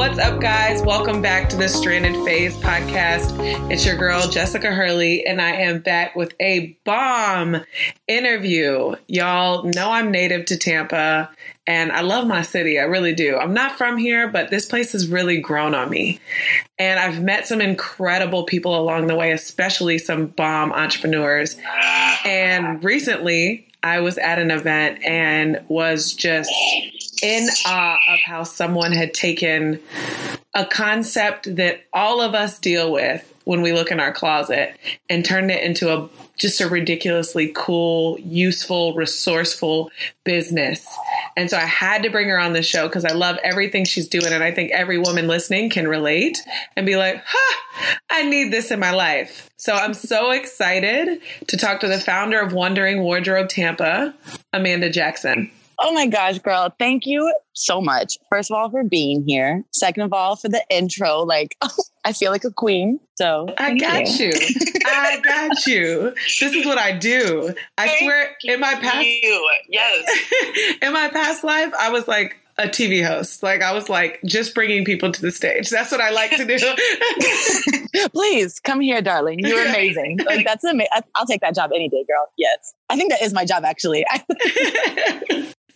What's up, guys? Welcome back to the Stranded Phase podcast. It's your girl, Jessica Hurley, and I am back with a bomb interview. Y'all know I'm native to Tampa, and I love my city. I really do. I'm not from here, but this place has really grown on me. And I've met some incredible people along the way, especially some bomb entrepreneurs. And recently, I was at an event and was just in awe of how someone had taken a concept that all of us deal with when we look in our closet and turned it into a just a ridiculously cool, useful, resourceful business. And so I had to bring her on the show because I love everything she's doing. And I think every woman listening can relate and be like, huh, I need this in my life. So I'm so excited to talk to the founder of Wandering Wardrobe Tampa, Amanda Jackson. Oh my gosh, girl. Thank you so much. First of all, for being here. Second of all, for the intro. Like, I feel like a queen. So I got you. you. I got you. This is what I do. I thank swear, in my past, you. yes, in my past life, I was like a TV host. Like I was like just bringing people to the stage. That's what I like to do. Please come here, darling. You're amazing. Like that's amazing. I'll take that job any day, girl. Yes, I think that is my job actually.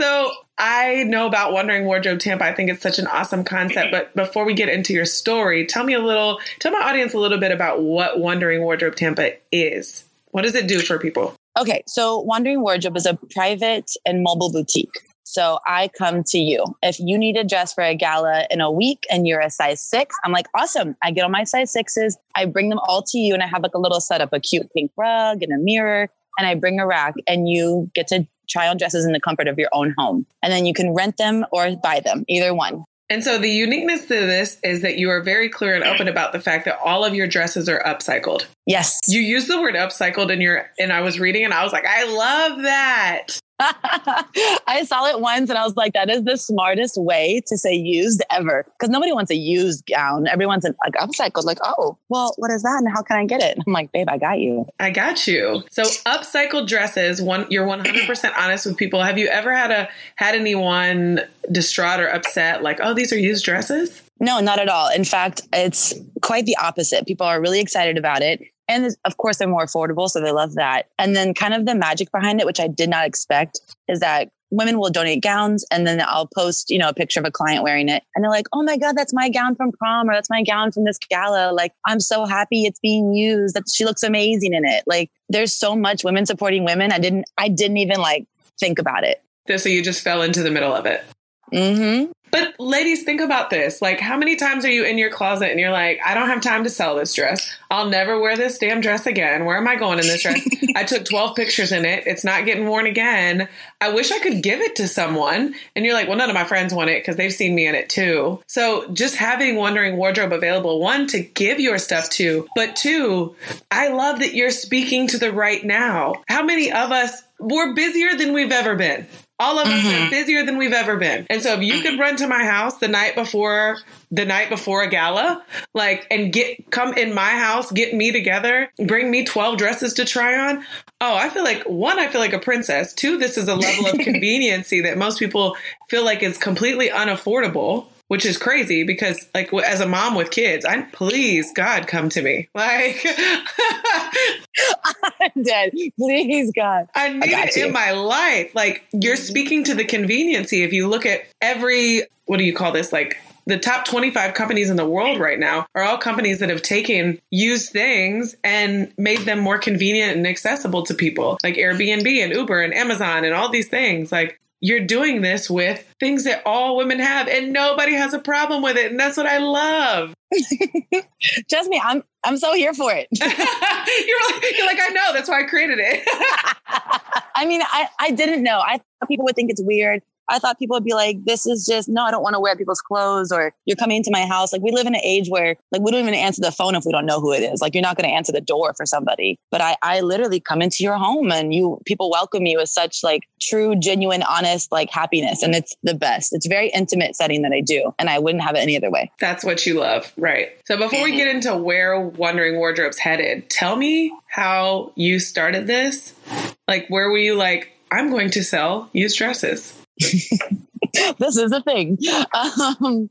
So I know about Wandering Wardrobe Tampa. I think it's such an awesome concept. But before we get into your story, tell me a little, tell my audience a little bit about what Wandering Wardrobe Tampa is. What does it do for people? Okay, so Wandering Wardrobe is a private and mobile boutique. So I come to you. If you need a dress for a gala in a week and you're a size six, I'm like, awesome. I get all my size sixes. I bring them all to you and I have like a little setup, a cute pink rug and a mirror. And I bring a rack and you get to on dresses in the comfort of your own home. And then you can rent them or buy them, either one. And so the uniqueness to this is that you are very clear and open about the fact that all of your dresses are upcycled. Yes. You use the word upcycled in your and I was reading and I was like, I love that. I saw it once and I was like, that is the smartest way to say used ever. Because nobody wants a used gown. Everyone's like upcycled, like, oh, well, what is that? And how can I get it? I'm like, babe, I got you. I got you. So upcycled dresses, one you're 100% honest with people. Have you ever had a had anyone distraught or upset, like, oh, these are used dresses? No, not at all. In fact, it's quite the opposite. People are really excited about it. And of course, they're more affordable, so they love that. And then, kind of the magic behind it, which I did not expect, is that women will donate gowns and then I'll post, you know, a picture of a client wearing it. And they're like, oh my God, that's my gown from prom or that's my gown from this gala. Like, I'm so happy it's being used. That she looks amazing in it. Like, there's so much women supporting women. I didn't, I didn't even like think about it. So you just fell into the middle of it. Mm-hmm. But ladies, think about this. Like, how many times are you in your closet and you're like, I don't have time to sell this dress. I'll never wear this damn dress again. Where am I going in this dress? I took 12 pictures in it. It's not getting worn again. I wish I could give it to someone. And you're like, well, none of my friends want it because they've seen me in it too. So just having Wandering Wardrobe available, one, to give your stuff to, but two, I love that you're speaking to the right now. How many of us, we're busier than we've ever been. All of us mm-hmm. are busier than we've ever been. And so if you could run to my house the night before the night before a gala, like and get come in my house, get me together, bring me 12 dresses to try on. Oh, I feel like one, I feel like a princess. Two, this is a level of conveniency that most people feel like is completely unaffordable which is crazy because like as a mom with kids i please god come to me like i'm dead please god i need I it you. in my life like you're mm-hmm. speaking to the conveniency if you look at every what do you call this like the top 25 companies in the world right now are all companies that have taken used things and made them more convenient and accessible to people like Airbnb and Uber and Amazon and all these things. Like you're doing this with things that all women have and nobody has a problem with it and that's what i love. Trust me i'm i'm so here for it. You're, like, you're like i know that's why i created it. I mean i i didn't know. I thought people would think it's weird I thought people would be like, this is just, no, I don't want to wear people's clothes or you're coming into my house. Like we live in an age where like we don't even answer the phone if we don't know who it is. Like you're not going to answer the door for somebody. But I, I literally come into your home and you, people welcome you with such like true, genuine, honest, like happiness. And it's the best. It's very intimate setting that I do. And I wouldn't have it any other way. That's what you love. Right. So before we mm-hmm. get into where Wandering Wardrobe's headed, tell me how you started this. Like, where were you like, I'm going to sell used dresses? this is a thing. Um,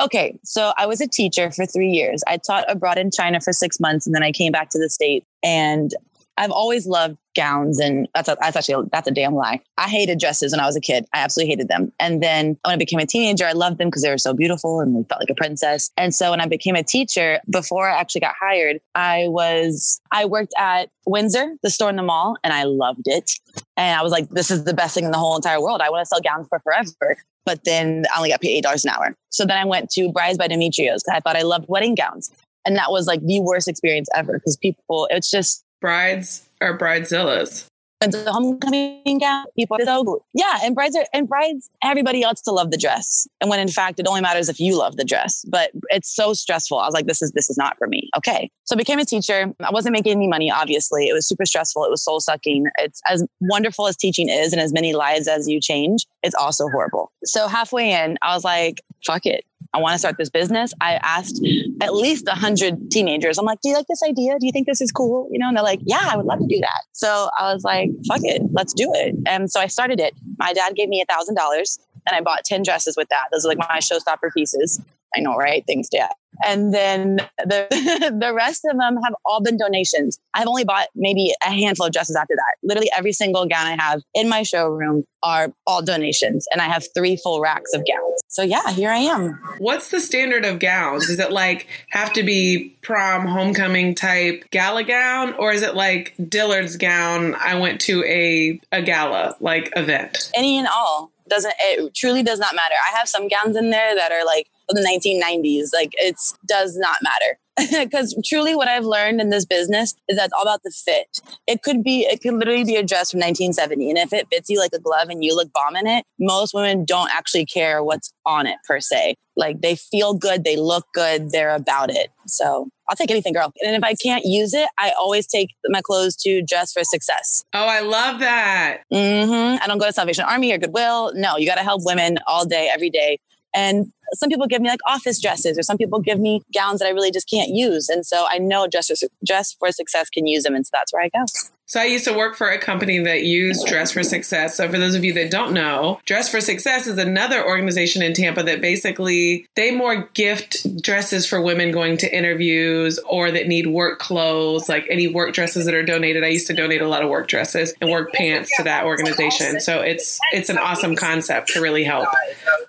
okay, so I was a teacher for three years. I taught abroad in China for six months, and then I came back to the state. And I've always loved gowns, and that's a, that's actually a, that's a damn lie. I hated dresses when I was a kid. I absolutely hated them. And then when I became a teenager, I loved them because they were so beautiful and felt like a princess. And so when I became a teacher, before I actually got hired, I was I worked at Windsor, the store in the mall, and I loved it. And I was like, this is the best thing in the whole entire world. I want to sell gowns for forever. But then I only got paid eight dollars an hour. So then I went to Brides by Demetrios because I thought I loved wedding gowns. And that was like the worst experience ever because people, it's just brides or bridezillas. And the homecoming gown, people are so yeah, and brides are and brides, everybody else to love the dress. And when in fact it only matters if you love the dress. But it's so stressful. I was like, this is this is not for me. Okay. So I became a teacher. I wasn't making any money, obviously. It was super stressful. It was soul sucking. It's as wonderful as teaching is and as many lives as you change, it's also horrible. So halfway in, I was like, fuck it. I want to start this business. I asked at least a hundred teenagers. I'm like, do you like this idea? Do you think this is cool? You know, and they're like, yeah, I would love to do that. So I was like, fuck it, let's do it. And so I started it. My dad gave me a thousand dollars and I bought 10 dresses with that. Those are like my showstopper pieces. I know, right? Thanks, Dad. And then the the rest of them have all been donations. I've only bought maybe a handful of dresses after that. Literally every single gown I have in my showroom are all donations, and I have three full racks of gowns. So yeah, here I am. What's the standard of gowns? Is it like have to be prom, homecoming type gala gown, or is it like Dillard's gown? I went to a a gala like event. Any and all doesn't it truly does not matter. I have some gowns in there that are like the 1990s. Like it does not matter. Because truly, what I've learned in this business is that it's all about the fit. It could be, it could literally be a dress from 1970. And if it fits you like a glove and you look bomb in it, most women don't actually care what's on it per se. Like they feel good, they look good, they're about it. So I'll take anything, girl. And if I can't use it, I always take my clothes to Dress for Success. Oh, I love that. Mm-hmm. I don't go to Salvation Army or Goodwill. No, you got to help women all day, every day. And some people give me like office dresses or some people give me gowns that I really just can't use. And so I know Dress for, Dress for Success can use them. And so that's where I go. So I used to work for a company that used Dress for Success. So for those of you that don't know, Dress for Success is another organization in Tampa that basically they more gift dresses for women going to interviews or that need work clothes, like any work dresses that are donated. I used to donate a lot of work dresses and work pants to that organization. So it's it's an awesome concept to really help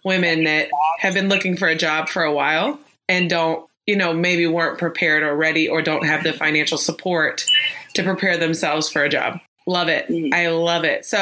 women that have been looking for a job for a while and don't, you know, maybe weren't prepared or ready or don't have the financial support to prepare themselves for a job. Love it. Mm-hmm. I love it. So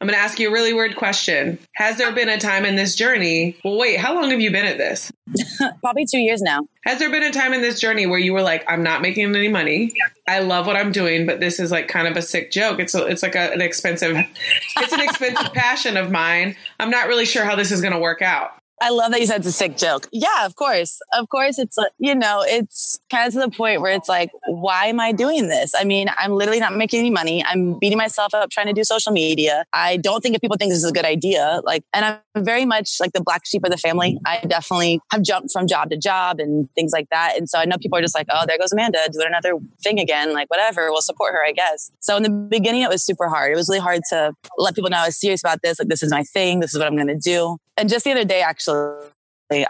I'm going to ask you a really weird question. Has there been a time in this journey? Well, wait, how long have you been at this? Probably two years now. Has there been a time in this journey where you were like, I'm not making any money. I love what I'm doing, but this is like kind of a sick joke. It's a, it's like a, an expensive, it's an expensive passion of mine. I'm not really sure how this is going to work out. I love that you said it's a sick joke. Yeah, of course. Of course, it's, uh, you know, it's kind of to the point where it's like, why am I doing this? I mean, I'm literally not making any money. I'm beating myself up trying to do social media. I don't think if people think this is a good idea, like, and I'm very much like the black sheep of the family. I definitely have jumped from job to job and things like that. And so I know people are just like, oh, there goes Amanda doing another thing again. Like, whatever, we'll support her, I guess. So in the beginning, it was super hard. It was really hard to let people know I was serious about this. Like, this is my thing. This is what I'm going to do. And just the other day, actually,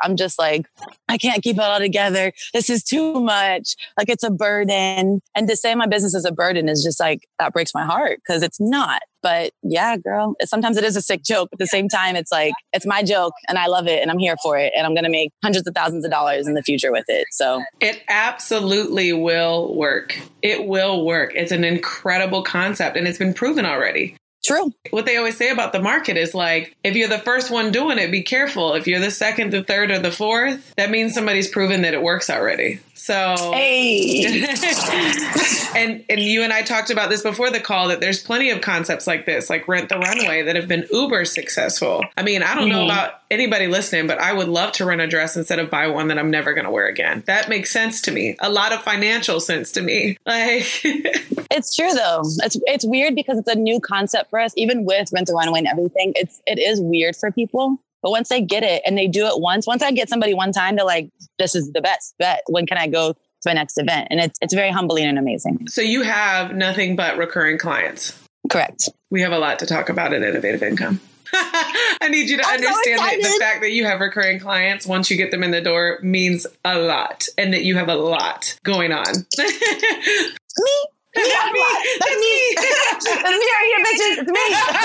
I'm just like, I can't keep it all together. This is too much. Like it's a burden. And to say my business is a burden is just like, that breaks my heart because it's not. But yeah, girl, sometimes it is a sick joke. At the same time, it's like, it's my joke and I love it and I'm here for it. And I'm going to make hundreds of thousands of dollars in the future with it. So it absolutely will work. It will work. It's an incredible concept and it's been proven already. True. What they always say about the market is like, if you're the first one doing it, be careful. If you're the second, the third, or the fourth, that means somebody's proven that it works already. So, Hey. and and you and I talked about this before the call that there's plenty of concepts like this, like Rent the Runway, that have been uber successful. I mean, I don't know Mhm. about anybody listening, but I would love to rent a dress instead of buy one that I'm never going to wear again. That makes sense to me. A lot of financial sense to me. Like, It's true though. It's it's weird because it's a new concept for us, even with rent the runway and everything. It's it is weird for people. But once they get it and they do it once, once I get somebody one time, they're like, this is the best bet. When can I go to my next event? And it's it's very humbling and amazing. so you have nothing but recurring clients. Correct. We have a lot to talk about at Innovative Income. I need you to I'm so understand that the fact that you have recurring clients once you get them in the door means a lot and that you have a lot going on. Me. I'm Me. That's me. That's me right here, bitches. It's me.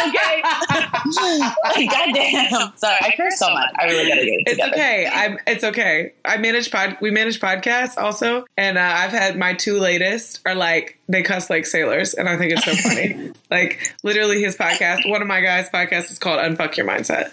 Okay. Goddamn. Sorry, I curse so much. I really gotta get it It's together. okay. I'm. It's okay. I manage pod. We manage podcasts also, and uh, I've had my two latest are like they cuss like sailors, and I think it's so funny. like literally, his podcast. One of my guys' podcasts is called "Unfuck Your Mindset."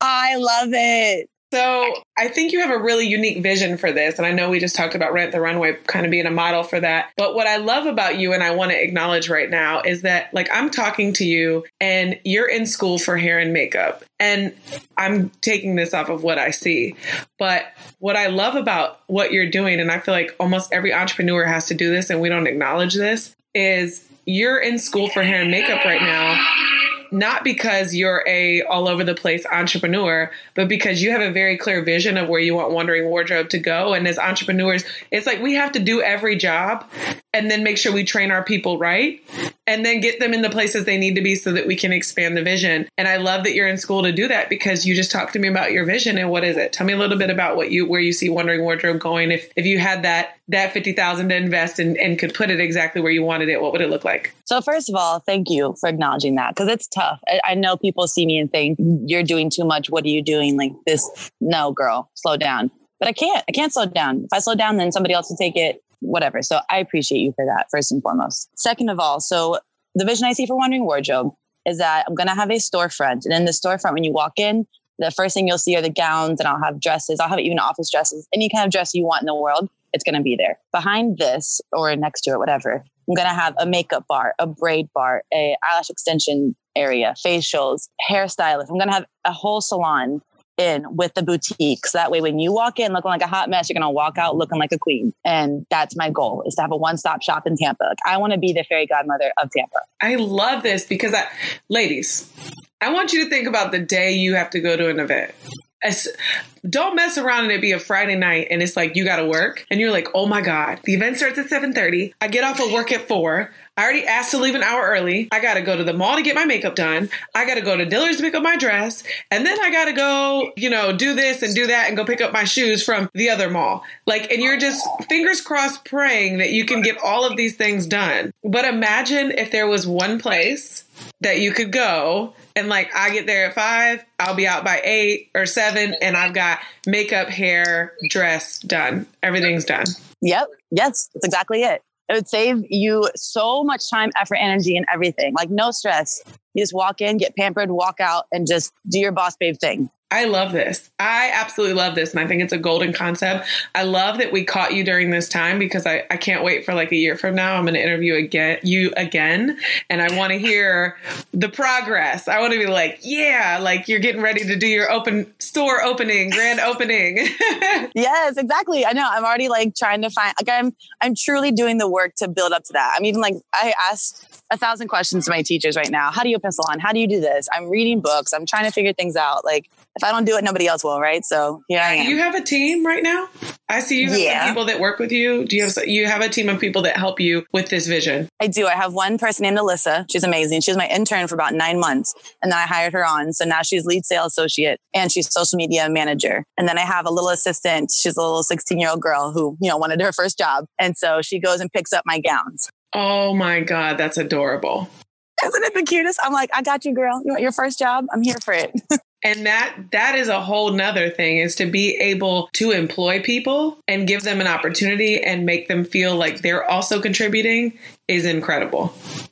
I love it. So I think you have a really unique vision for this. And I know we just talked about Rent the Runway kind of being a model for that. But what I love about you and I want to acknowledge right now is that like I'm talking to you and you're in school for hair and makeup. And I'm taking this off of what I see. But what I love about what you're doing, and I feel like almost every entrepreneur has to do this and we don't acknowledge this, is you're in school for hair and makeup right now not because you're a all over the place entrepreneur, but because you have a very clear vision of where you want Wandering Wardrobe to go. And as entrepreneurs, it's like we have to do every job and then make sure we train our people right and then get them in the places they need to be so that we can expand the vision. And I love that you're in school to do that because you just talked to me about your vision and what is it? Tell me a little bit about what you where you see Wandering Wardrobe going. If if you had that that fifty thousand to invest and, and could put it exactly where you wanted it, what would it look like? So first of all, thank you for acknowledging that because it's tough. I, I know people see me and think you're doing too much. What are you doing? Like this? No, girl, slow down. But I can't. I can't slow down. If I slow down, then somebody else will take it. Whatever. So I appreciate you for that first and foremost. Second of all, so the vision I see for Wandering Wardrobe is that I'm going to have a storefront, and in the storefront, when you walk in, the first thing you'll see are the gowns, and I'll have dresses. I'll have even office dresses, any kind of dress you want in the world. It's going to be there. Behind this or next to it, whatever, I'm going to have a makeup bar, a braid bar, a eyelash extension area, facials, hairstylist. I'm going to have a whole salon in with the boutique. So that way, when you walk in looking like a hot mess, you're going to walk out looking like a queen. And that's my goal is to have a one-stop shop in Tampa. Like, I want to be the fairy godmother of Tampa. I love this because I, ladies, I want you to think about the day you have to go to an event. As, don't mess around and it be a Friday night and it's like you got to work and you're like, oh my god, the event starts at seven thirty. I get off of work at four. I already asked to leave an hour early. I got to go to the mall to get my makeup done. I got to go to Dillard's to pick up my dress. And then I got to go, you know, do this and do that and go pick up my shoes from the other mall. Like, and you're just fingers crossed praying that you can get all of these things done. But imagine if there was one place that you could go and like I get there at five, I'll be out by eight or seven, and I've got makeup, hair, dress done. Everything's done. Yep. Yes, that's exactly it. It would save you so much time, effort, energy, and everything. Like no stress. You just walk in, get pampered, walk out, and just do your boss babe thing. I love this. I absolutely love this. And I think it's a golden concept. I love that we caught you during this time because I, I can't wait for like a year from now. I'm going to interview again, you again. And I want to hear the progress. I want to be like, yeah, like you're getting ready to do your open store opening, grand opening. Yes, exactly. I know. I'm already like trying to find like I'm I'm truly doing the work to build up to that. I'm even like I asked a thousand questions to my teachers right now. How do you open a salon? How do you do this? I'm reading books. I'm trying to figure things out. Like if I don't do it, nobody else will, right? So yeah, I am. you have a team right now? I see you have Yeah. some people that work with you. Do you have you have a team of people that help you with this vision? I do. I have one person named Alyssa. She's amazing. She was my intern for about nine months. And then I hired her on. So now she's lead sales associate and she's social media manager. And then I have a little assistant. She's a little 16 year old girl who, you know, wanted her first job. And so she goes and picks up my gowns. Oh my god, that's adorable. Isn't it the cutest? I'm like, I got you, girl. You want your first job? I'm here for it. And that that is a whole nother thing is to be able to employ people and give them an opportunity and make them feel like they're also contributing is incredible.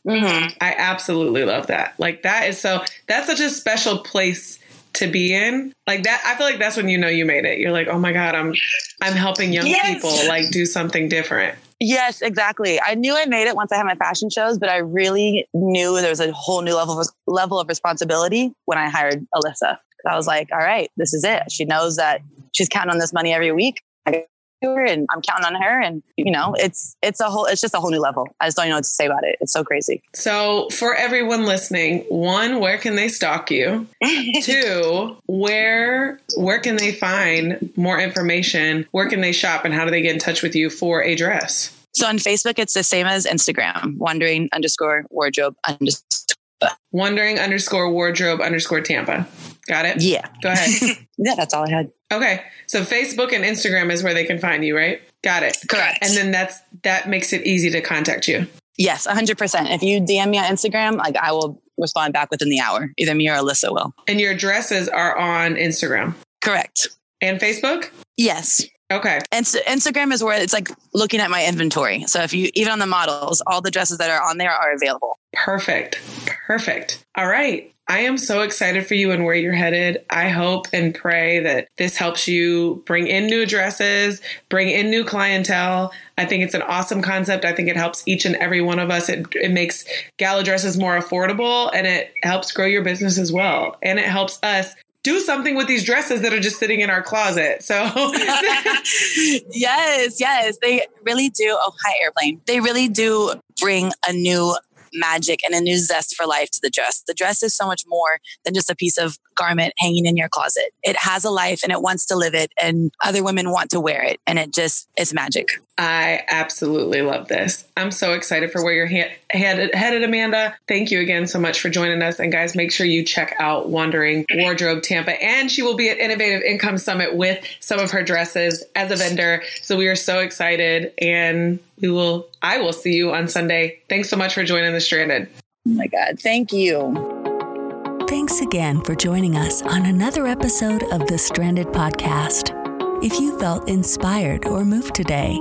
mm-hmm. I absolutely love that. Like that is so that's such a special place to be in, like that, I feel like that's when you know you made it. You're like, oh my God, I'm, I'm helping young Yes. people like do something different. Yes, exactly. I knew I made it once I had my fashion shows, but I really knew there was a whole new level of level of responsibility when I hired Alyssa. I was like, all right, this is it. She knows that she's counting on this money every week. I her and I'm counting on her. And you know, it's it's a whole it's just a whole new level. I just don't know what to say about it. It's so crazy. So for everyone listening, one, where can they stalk you? Two, where where can they find more information? Where can they shop and how do they get in touch with you for a dress? So on Facebook, it's the same as Instagram, wandering underscore wardrobe underscore. Wandering underscore wardrobe underscore Tampa. Got it? Yeah. Go ahead. Yeah, that's all I had. okay. So Facebook and Instagram is where they can find you, right? Got it. Correct. And then that's that makes it easy to contact you. Yes, 100%. If you DM me on Instagram, like I will respond back within the hour. Either me or Alyssa will. And your dresses are on Instagram Correct. and Facebook? Yes. Okay. And so Instagram is where it's like looking at my inventory. So if you, even on the models, all the dresses that are on there are available. Perfect. Perfect. All right. I am so excited for you and where you're headed. I hope and pray that this helps you bring in new dresses, bring in new clientele. I think it's an awesome concept. I think it helps each and every one of us. It, it makes gala dresses more affordable and it helps grow your business as well. And it helps us do something with these dresses that are just sitting in our closet. So yes, yes. They really do. Oh, hi, airplane. They really do bring a new magic and a new zest for life to the dress. The dress is so much more than just a piece of garment hanging in your closet. It has a life and it wants to live it, and other women want to wear it. And it just, it's magic. I absolutely love this. I'm so excited for where you're he- headed, headed, Amanda. Thank you again so much for joining us. And guys, make sure you check out Wandering Wardrobe Tampa. And she will be at Innovative Income Summit with some of her dresses as a vendor. So we are so excited. And we will, I will see you on Sunday. Thanks so much for joining the Stranded. Oh my God. Thank you. Thanks again for joining us on another episode of the Stranded Podcast. If you felt inspired or moved today,